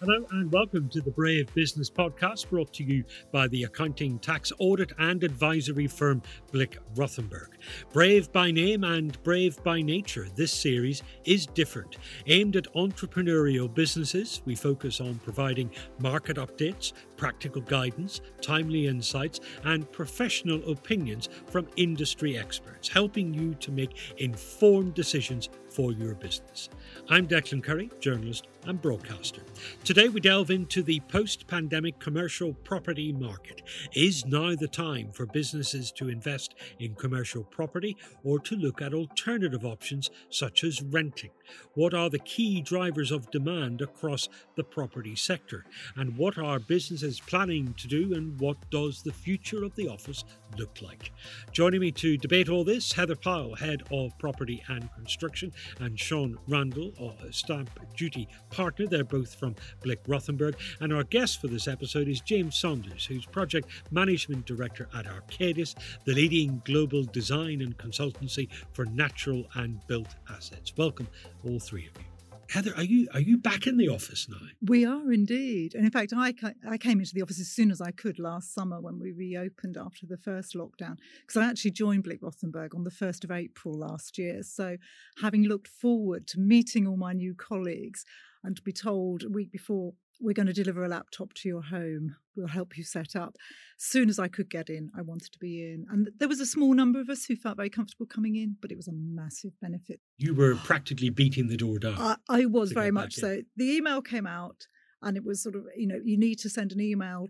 Hello and welcome to the Brave Business Podcast brought to you by the accounting, tax, audit and advisory firm Blick Rothenberg. Brave by name and brave by nature, this series is different. Aimed at entrepreneurial businesses, we focus on providing market updates, practical guidance, timely insights, and professional opinions from industry experts, helping you to make informed decisions for your business. I'm Declan Curry, journalist and broadcaster. Today we delve into the post pandemic commercial property market. Is now the time for businesses to invest in commercial property or to look at alternative options such as renting? What are the key drivers of demand across the property sector? And what are businesses planning to do and what does the future of the office look like? Joining me to debate all this, Heather Powell, Head of Property and Construction, and Sean Randall, a Stamp Duty Partner. They're both from Blick Rothenberg. And our guest for this episode is James Saunders, who's Project Management Director at Arcadis, the leading global design and consultancy for natural and built assets. Welcome, all three of you. Heather, are you are you back in the office now? We are indeed, and in fact, I I came into the office as soon as I could last summer when we reopened after the first lockdown because I actually joined Blick Rothenberg on the first of April last year. So, having looked forward to meeting all my new colleagues and to be told a week before we're going to deliver a laptop to your home. We'll help you set up. As soon as I could get in, I wanted to be in. And there was a small number of us who felt very comfortable coming in, but it was a massive benefit. You were practically beating the door down. I, I was very much so. The email came out, and it was sort of, you know, you need to send an email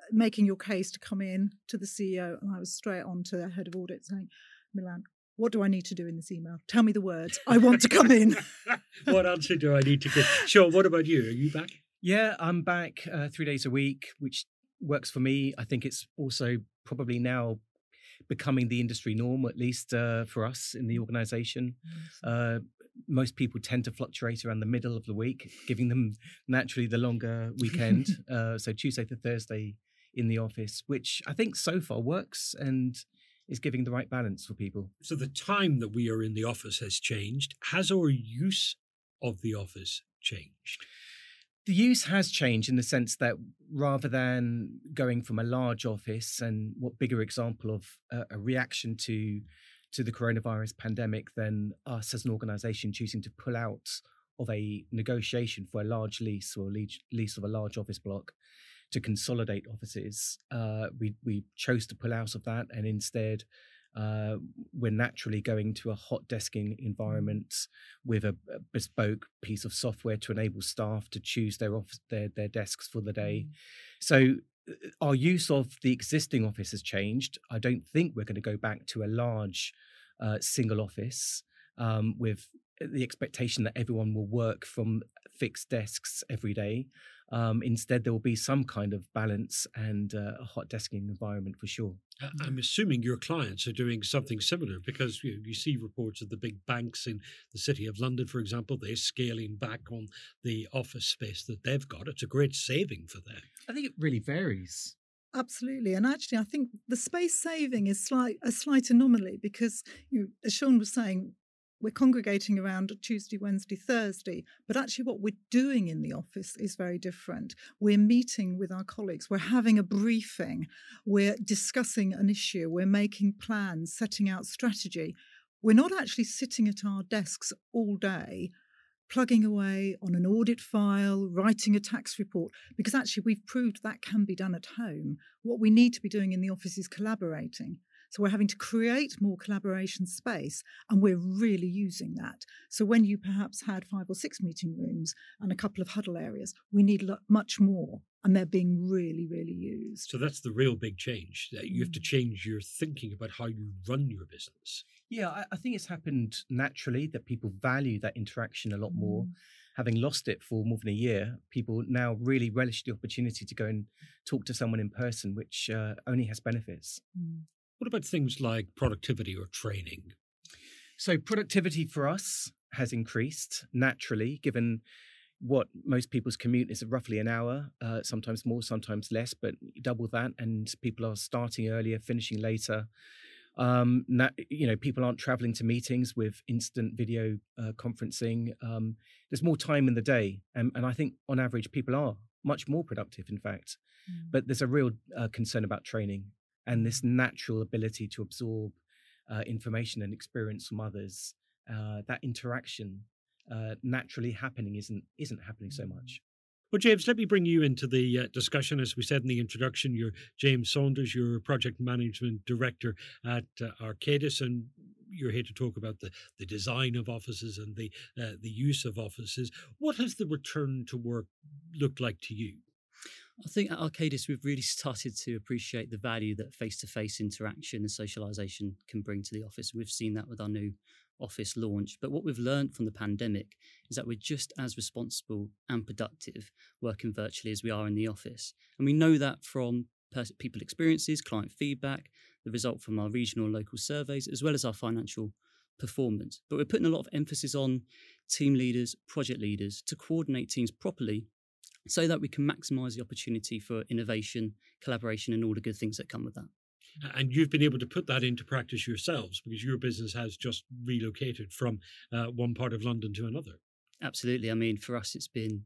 uh, making your case to come in to the CEO. And I was straight on to the head of audit saying, Milan, what do I need to do in this email? Tell me the words. I want to come in. what answer do I need to give? Sure. What about you? Are you back? Yeah, I'm back uh, three days a week, which works for me. I think it's also probably now becoming the industry norm, at least uh, for us in the mm. organization. Uh, most people tend to fluctuate around the middle of the week, giving them naturally the longer weekend. uh, so Tuesday to Thursday in the office, which I think so far works and is giving the right balance for people. So the time that we are in the office has changed. Has our use of the office changed? The use has changed in the sense that rather than going from a large office and what bigger example of a, a reaction to to the coronavirus pandemic than us as an organization choosing to pull out of a negotiation for a large lease or lease of a large office block to consolidate offices. Uh, we we chose to pull out of that and instead uh, we're naturally going to a hot desking environment with a, a, bespoke piece of software to enable staff to choose their office, their their desks for the day. Mm. So uh, our use of the existing office has changed. I don't think we're going to go back to a large uh, single office um, with the expectation that everyone will work from fixed desks every day. Um, instead, there will be some kind of balance and uh, a hot desking environment for sure. I'm assuming your clients are doing something similar because you, you, see reports of the big banks in the city of London, for example, they're scaling back on the office space that they've got. It's a great saving for them. I think it really varies. Absolutely, and actually, I think the space saving is slight, a slight anomaly because, you as Sean was saying, we're congregating around Tuesday, Wednesday, Thursday, but actually what we're doing in the office is very different. We're meeting with our colleagues, we're having a briefing, we're discussing an issue, we're making plans, setting out strategy. We're not actually sitting at our desks all day plugging away on an audit file, writing a tax report, because actually we've proved that can be done at home. What we need to be doing in the office is collaborating. So we're having to create more collaboration space, and we're really using that. So when you perhaps had five or six meeting rooms and a couple of huddle areas, we need much more, and they're being really, really used. So that's the real big change. That you have to mm. change your thinking about how you run your business. Yeah, I, I think it's happened naturally that people value that interaction a lot more. Mm having lost it for more than a year, people now really relish the opportunity to go and talk to someone in person, which uh, only has benefits. Mm. What about things like productivity or training? So, productivity for us has increased naturally, given what most people's commute is roughly an hour, uh, sometimes more, sometimes less, but double that. And people are starting earlier, finishing later. Um, you know, people aren't traveling to meetings with instant video uh, conferencing. Um, there's more time in the day, and, and I think on average people are much more productive, in fact. Mm. But there's a real uh, concern about training and this natural ability to absorb uh, information and experience from others. Uh, that interaction uh, naturally happening isn't isn't happening so mm. much. Well, James, let me bring you into the uh, discussion. As we said in the introduction, you're James Saunders, you're Project Management Director at uh, Arcadis, and you're here to talk about the, the design of offices and the uh, the use of offices. What has the return to work looked like to you? I think at Arcadis, we've really started to appreciate the value that face to face interaction and socialization can bring to the office. We've seen that with our new office launch. But what we've learned from the pandemic is that we're just as responsible and productive working virtually as we are in the office. And we know that from people experiences, client feedback, the result from our regional and local surveys, as well as our financial performance. But we're putting a lot of emphasis on team leaders, project leaders to coordinate teams properly so that we can maximize the opportunity for innovation, collaboration, and all the good things that come with that. And you've been able to put that into practice yourselves because your business has just relocated from uh, one part of London to another. Absolutely. I mean, for us, it's been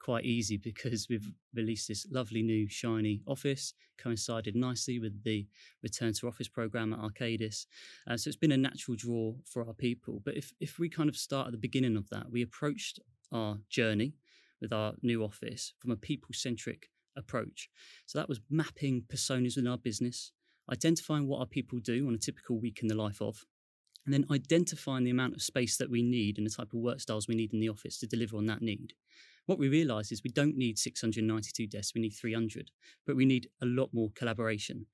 quite easy because we've released this lovely new shiny office, coincided nicely with the return to office program at Arcadis. Uh, so it's been a natural draw for our people. But if, if we kind of start at the beginning of that, we approached our journey with our new office from a people centric approach. So that was mapping personas in our business, identifying what our people do on a typical week in the life of, and then identifying the amount of space that we need and the type of work styles we need in the office to deliver on that need. What we realised is we don't need 692 desks, we need 300, but we need a lot more collaboration.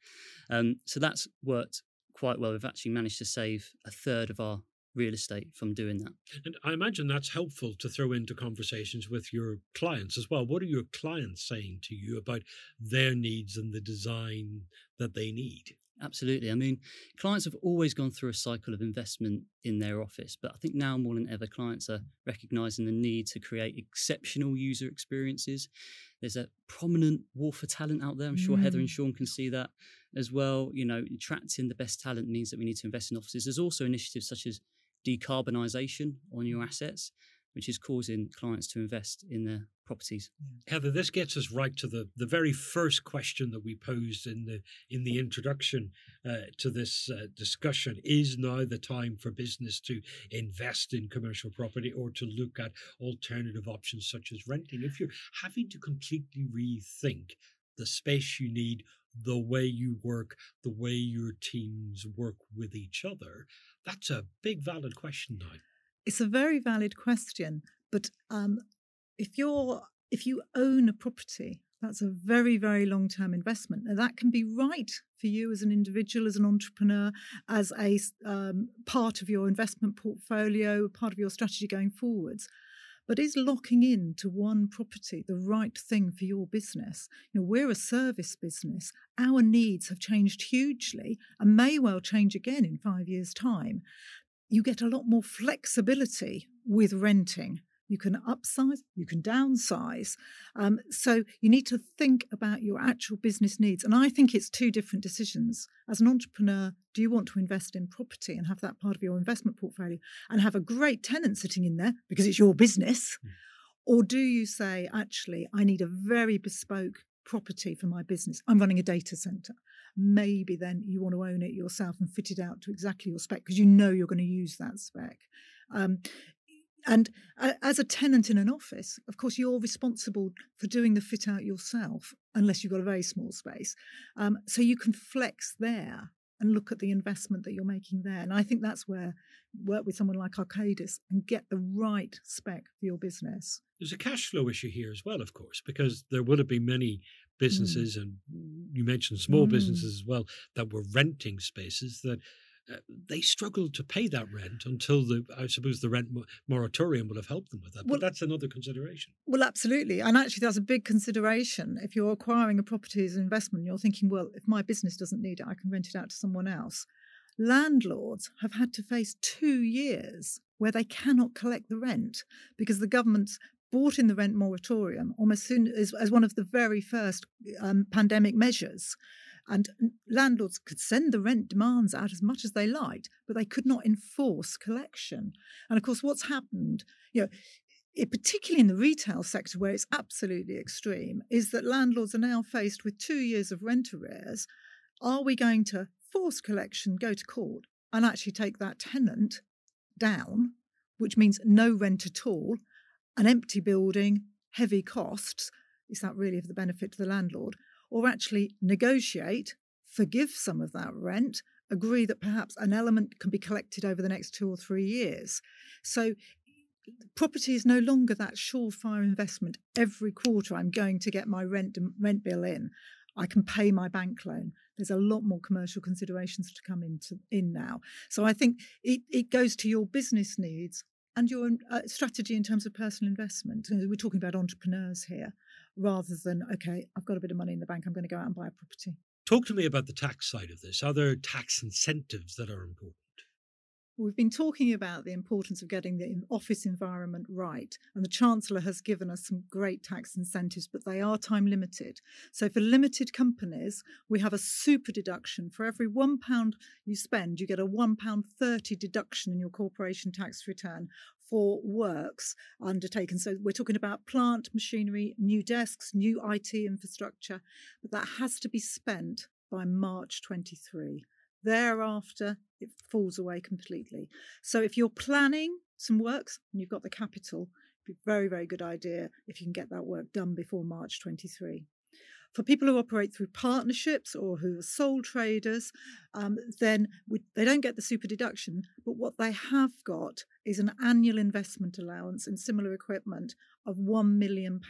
Um, so that's worked quite well. We've actually managed to save a third of our real estate from doing that. And I imagine that's helpful to throw into conversations with your clients as well. What are your clients saying to you about their needs and the design that they need? Absolutely. I mean, clients have always gone through a cycle of investment in their office, but I think now more than ever, clients are recognizing the need to create exceptional user experiences. There's a prominent war for talent out there. I'm sure mm. Heather and mm. Sean can see that as well. You know, attracting the best talent means that we need to invest in offices. There's also initiatives such as decarbonisation on your assets, which is causing clients to invest in their properties. Heather, this gets us right to the, the very first question that we posed in the in the introduction uh, to this uh, discussion: Is now the time for business to invest in commercial property or to look at alternative options such as renting? If you're having to completely rethink the space you need, the way you work, the way your teams work with each other, that's a big, valid question now. It's a very valid question, but um, if you're if you own a property, that's a very, very long term investment. Now, that can be right for you as an individual, as an entrepreneur, as a um, part of your investment portfolio, part of your strategy going forwards. But is locking in to one property the right thing for your business? You know, we're a service business. Our needs have changed hugely and may well change again in five years' time. You get a lot more flexibility with renting you can upsize, you can downsize. Um, so you need to think about your actual business needs. And I think it's two different decisions. As an entrepreneur, do you want to invest in property and have that part of your investment portfolio and have a great tenant sitting in there because it's your business? Mm. Or do you say, actually, I need a very bespoke property for my business? I'm running a data center. Maybe then you want to own it yourself and fit it out to exactly your spec because you know you're going to use that spec. Um, and uh, as a tenant in an office, of course, you're responsible for doing the fit out yourself, unless you've got a very small space. Um, so you can flex there and look at the investment that you're making there. And I think that's where work with someone like Arcadis and get the right spec for your business. There's a cash flow issue here as well, of course, because there would have been many mm. businesses, mm. and you mentioned small mm. businesses as well, that were renting spaces that uh, they struggled to pay that rent until the, I suppose, the rent moratorium would have helped them with that. Well, but that's another consideration. Well, absolutely. And actually, that's a big consideration. If you're acquiring a property as an investment, you're thinking, well, if my business doesn't need it, I can rent it out to someone else. Landlords have had to face two years where they cannot collect the rent because the government's brought in the rent moratorium almost soon as, as one of the very first um, pandemic measures And landlords could send the rent demands out as much as they liked, but they could not enforce collection. And of course, what's happened, you know, it, particularly in the retail sector where it's absolutely extreme, is that landlords are now faced with two years of rent arrears. Are we going to force collection, go to court, and actually take that tenant down, which means no rent at all, an empty building, heavy costs? Is that really of the benefit to the landlord? Or actually negotiate, forgive some of that rent, agree that perhaps an element can be collected over the next two or three years. So property is no longer that surefire investment. Every quarter, I'm going to get my rent rent bill in. I can pay my bank loan. There's a lot more commercial considerations to come into in now. So I think it, it goes to your business needs and your uh, strategy in terms of personal investment. We're talking about entrepreneurs here, rather than okay, I've got a bit of money in the bank. I'm going to go out and buy a property. Talk to me about the tax side of this. Are there tax incentives that are important? We've been talking about the importance of getting the office environment right, and the Chancellor has given us some great tax incentives, but they are time limited. So, for limited companies, we have a super deduction. For every £1 you spend, you get a £1.30 deduction in your corporation tax return for works undertaken. So, we're talking about plant, machinery, new desks, new IT infrastructure, but that has to be spent by March 23. Thereafter, it falls away completely. So if you're planning some works and you've got the capital, it'd be very, very good idea if you can get that work done before March 23. For people who operate through partnerships or who are sole traders, um, then we, they don't get the super deduction. But what they have got is an annual investment allowance in similar equipment of £1 million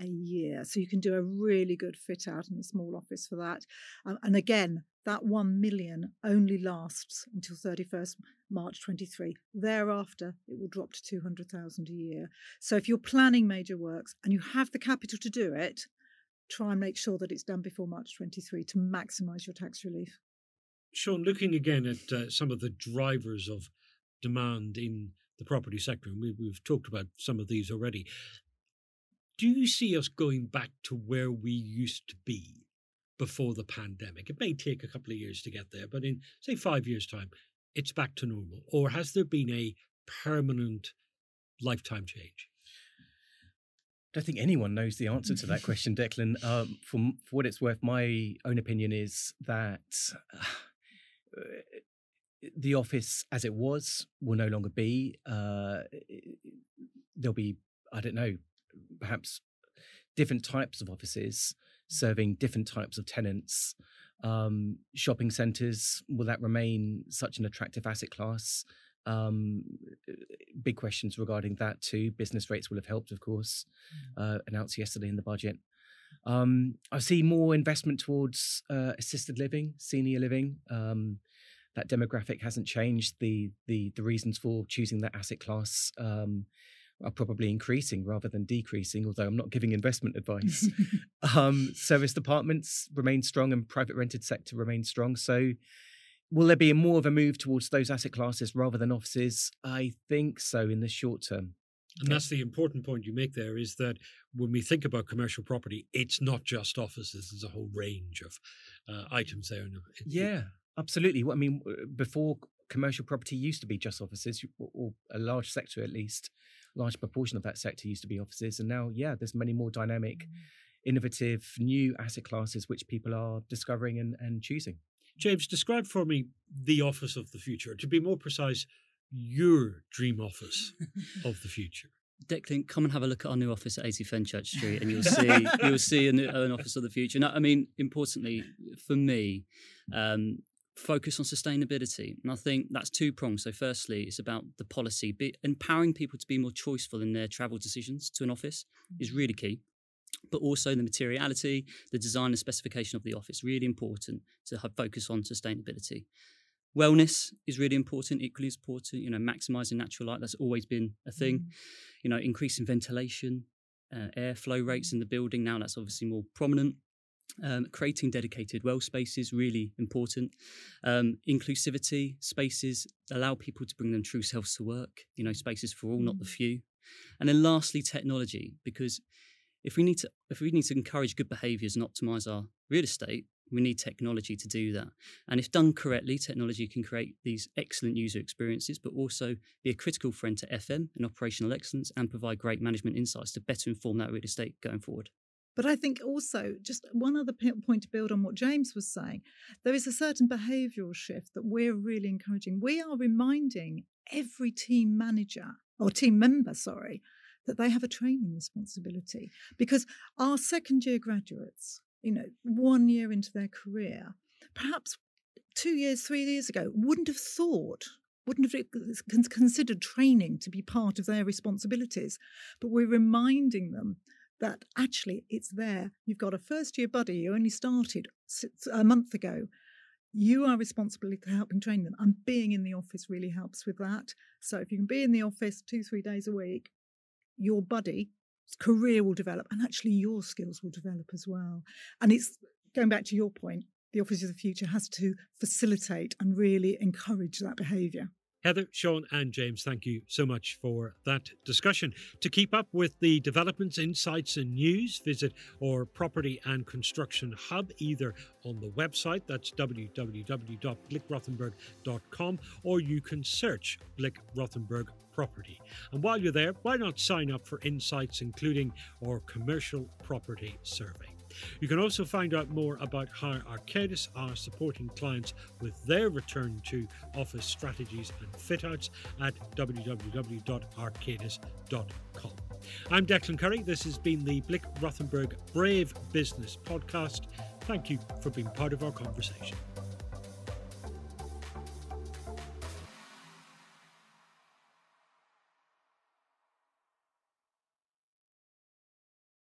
a year. So you can do a really good fit out in a small office for that. Um, and again, that 1 million only lasts until 31st March 23. Thereafter, it will drop to 200,000 a year. So if you're planning major works and you have the capital to do it, try and make sure that it's done before March 23 to maximise your tax relief. Sean, looking again at uh, some of the drivers of demand in the property sector, and we, we've talked about some of these already. Do you see us going back to where we used to be before the pandemic? It may take a couple of years to get there, but in, say, five years' time, it's back to normal. Or has there been a permanent lifetime change? Don't think anyone knows the answer to that question, Declan. Um, for, for what it's worth, my own opinion is that uh, the office as it was will no longer be. Uh, there'll be, I don't know, perhaps different types of offices serving different types of tenants. Um, shopping centres, will that remain such an attractive asset class? Um, big questions regarding that too. Business rates will have helped, of course, mm. uh, announced yesterday in the budget. Um, I see more investment towards uh, assisted living, senior living. Um, that demographic hasn't changed. The the the reasons for choosing that asset class um, are probably increasing rather than decreasing. Although I'm not giving investment advice. um, service departments remain strong, and private rented sector remains strong. So Will there be more of a move towards those asset classes rather than offices? I think so in the short term. And that's the important point you make there is that when we think about commercial property, it's not just offices, there's a whole range of uh, items there. yeah, absolutely. I mean, before commercial property used to be just offices, or a large sector at least, large proportion of that sector used to be offices. And now, yeah, there's many more dynamic, mm. innovative, new asset classes which people are discovering and, and choosing. James, describe for me the office of the future. To be more precise, your dream office of the future. Declan, come and have a look at our new office at 80 Fenchurch Street, and you'll see you'll see new, an office of the future. Now, I mean, importantly for me, um, focus on sustainability, and I think that's two prongs. So, firstly, it's about the policy, be, empowering people to be more choiceful in their travel decisions to an office is really key but also the materiality, the design and specification of the office. Really important to have focus on sustainability. Wellness is really important, equally as important. You know, maximizing natural light, that's always been a thing. Mm. You know, increasing ventilation, uh, airflow rates in the building. Now that's obviously more prominent. Um, creating dedicated well spaces really important. Um, inclusivity spaces allow people to bring their true selves to work. You know, spaces for all, mm. not the mm. few. And then lastly, technology, because if we need to if we need to encourage good behaviours and optimize our real estate, we need technology to do that. And if done correctly, technology can create these excellent user experiences, but also be a critical friend to FM and operational excellence and provide great management insights to better inform that real estate going forward. But I think also, just one other point to build on what James was saying, there is a certain behavioural shift that we're really encouraging. We are reminding every team manager or team member, sorry, that they have a training responsibility because our second year graduates you know, one year into their career, perhaps two years, three years ago, wouldn't have thought, wouldn't have considered training to be part of their responsibilities. But we're reminding them that actually it's there. You've got a first year buddy, you only started a month ago. You are responsible for helping train them, and being in the office really helps with that. So if you can be in the office two, three days a week, your buddy career will develop and actually your skills will develop as well. And it's going back to your point, the Office of the Future has to facilitate and really encourage that behaviour. Heather, Sean, and James, thank you so much for that discussion. To keep up with the developments, insights, and news, visit our property and construction hub either on the website, that's www.blickrothenberg.com, or you can search Blick Rothenberg property. And while you're there, why not sign up for insights, including our commercial property survey? You can also find out more about how Arcadis are supporting clients with their return to office strategies and fit outs at www.arcadis.com. I'm Declan Curry. This has been the Blick Rothenberg Brave Business Podcast. Thank you for being part of our conversation.